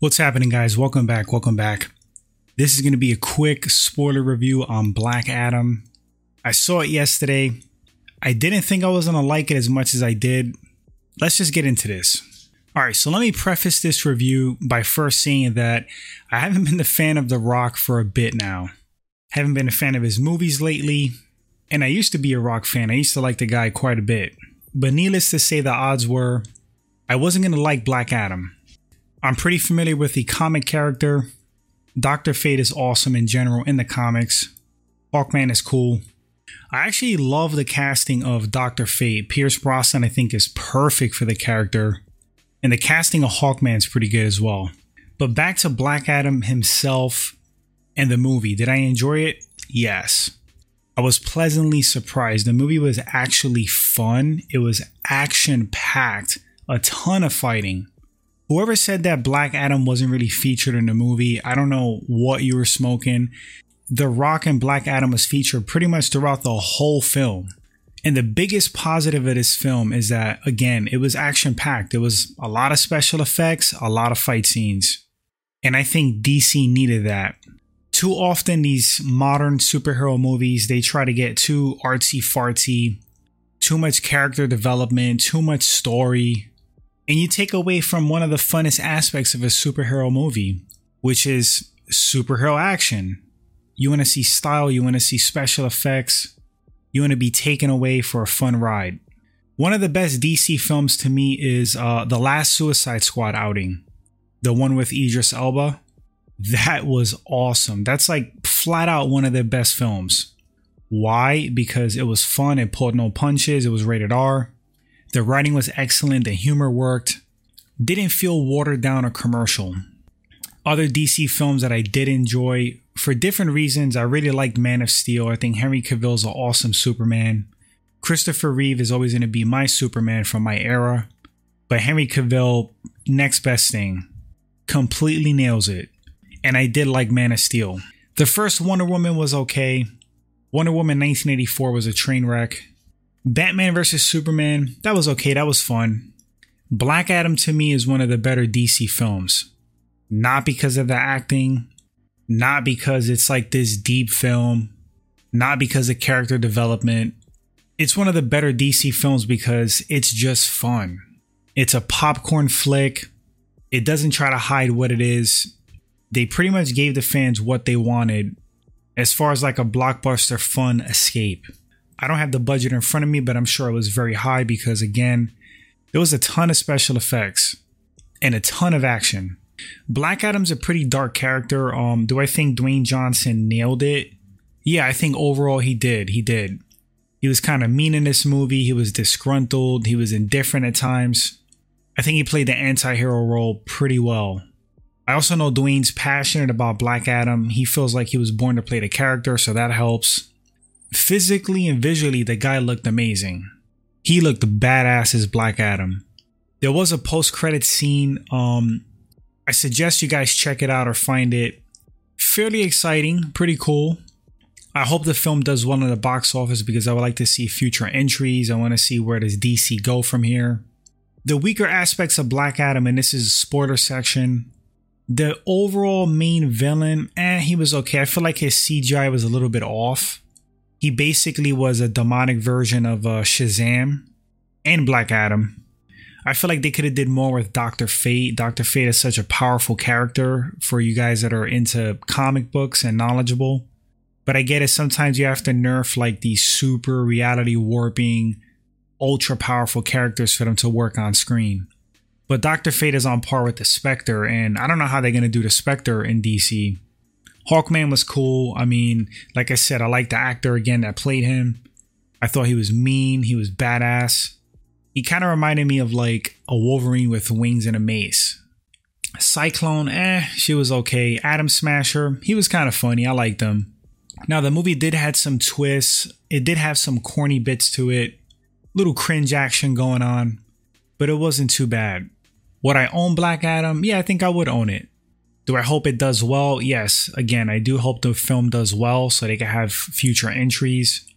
What's happening, guys? Welcome back. Welcome back. This is going to be a quick spoiler review on Black Adam. I saw it yesterday. I didn't think I was going to like it as much as I did. Let's just get into this. All right, so let me preface this review by first saying that I haven't been a fan of The Rock for a bit now. Haven't been a fan of his movies lately, and I used to be a Rock fan. I used to like the guy quite a bit. But needless to say, the odds were I wasn't going to like Black Adam. I'm pretty familiar with the comic character. Dr. Fate is awesome in general in the comics. Hawkman is cool. I actually love the casting of Dr. Fate. Pierce Brosnan, I think, is perfect for the character. And the casting of Hawkman is pretty good as well. But back to Black Adam himself and the movie. Did I enjoy it? Yes. I was pleasantly surprised. The movie was actually fun, it was action packed, a ton of fighting. Whoever said that Black Adam wasn't really featured in the movie, I don't know what you were smoking. The Rock and Black Adam was featured pretty much throughout the whole film. And the biggest positive of this film is that, again, it was action packed. It was a lot of special effects, a lot of fight scenes. And I think DC needed that. Too often, these modern superhero movies, they try to get too artsy fartsy, too much character development, too much story, and you take away from one of the funnest aspects of a superhero movie, which is superhero action. You want to see style, you want to see special effects, you want to be taken away for a fun ride. One of the best DC films to me is uh, the last Suicide Squad outing, the one with Idris Elba. That was awesome. That's like flat out one of the best films. Why? Because it was fun, it pulled no punches, it was rated R. The writing was excellent, the humor worked, didn't feel watered down or commercial. Other DC films that I did enjoy for different reasons, I really liked Man of Steel. I think Henry Cavill's an awesome Superman. Christopher Reeve is always going to be my Superman from my era. But Henry Cavill, next best thing, completely nails it. And I did like Man of Steel. The first Wonder Woman was okay. Wonder Woman 1984 was a train wreck. Batman vs. Superman, that was okay, that was fun. Black Adam to me is one of the better DC films. Not because of the acting, not because it's like this deep film, not because of character development. It's one of the better DC films because it's just fun. It's a popcorn flick. It doesn't try to hide what it is. They pretty much gave the fans what they wanted as far as like a blockbuster fun escape. I don't have the budget in front of me, but I'm sure it was very high because, again, there was a ton of special effects and a ton of action. Black Adam's a pretty dark character. Um, do I think Dwayne Johnson nailed it? Yeah, I think overall he did. He did. He was kind of mean in this movie. He was disgruntled. He was indifferent at times. I think he played the anti hero role pretty well. I also know Dwayne's passionate about Black Adam. He feels like he was born to play the character, so that helps physically and visually, the guy looked amazing. He looked badass as Black Adam. There was a post credit scene. Um, I suggest you guys check it out or find it fairly exciting, pretty cool. I hope the film does well in the box office because I would like to see future entries. I want to see where does DC go from here. The weaker aspects of Black Adam, and this is a spoiler section. The overall main villain, eh, he was okay. I feel like his CGI was a little bit off. He basically was a demonic version of uh, Shazam and Black Adam. I feel like they could have did more with Doctor Fate. Doctor Fate is such a powerful character for you guys that are into comic books and knowledgeable. But I get it. Sometimes you have to nerf like these super reality warping, ultra powerful characters for them to work on screen. But Doctor Fate is on par with the Spectre, and I don't know how they're gonna do the Spectre in DC. Hawkman was cool. I mean, like I said, I like the actor again that played him. I thought he was mean. He was badass. He kind of reminded me of like a Wolverine with wings and a mace. Cyclone, eh, she was okay. Atom Smasher, he was kind of funny. I liked him. Now the movie did had some twists. It did have some corny bits to it, little cringe action going on, but it wasn't too bad. Would I own Black Adam? Yeah, I think I would own it. Do I hope it does well? Yes. Again, I do hope the film does well so they can have future entries.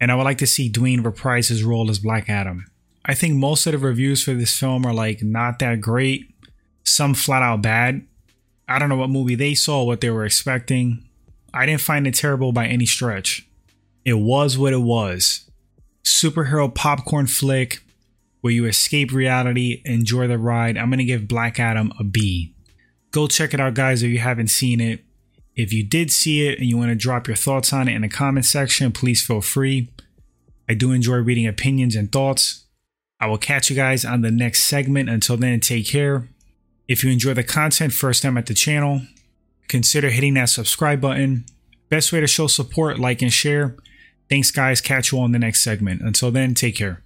And I would like to see Dwayne reprise his role as Black Adam. I think most of the reviews for this film are like not that great, some flat out bad. I don't know what movie they saw, what they were expecting. I didn't find it terrible by any stretch. It was what it was. Superhero popcorn flick where you escape reality, enjoy the ride. I'm going to give Black Adam a B. Go check it out, guys, if you haven't seen it. If you did see it and you want to drop your thoughts on it in the comment section, please feel free. I do enjoy reading opinions and thoughts. I will catch you guys on the next segment. Until then, take care. If you enjoy the content first time at the channel, consider hitting that subscribe button. Best way to show support, like and share. Thanks, guys. Catch you on the next segment. Until then, take care.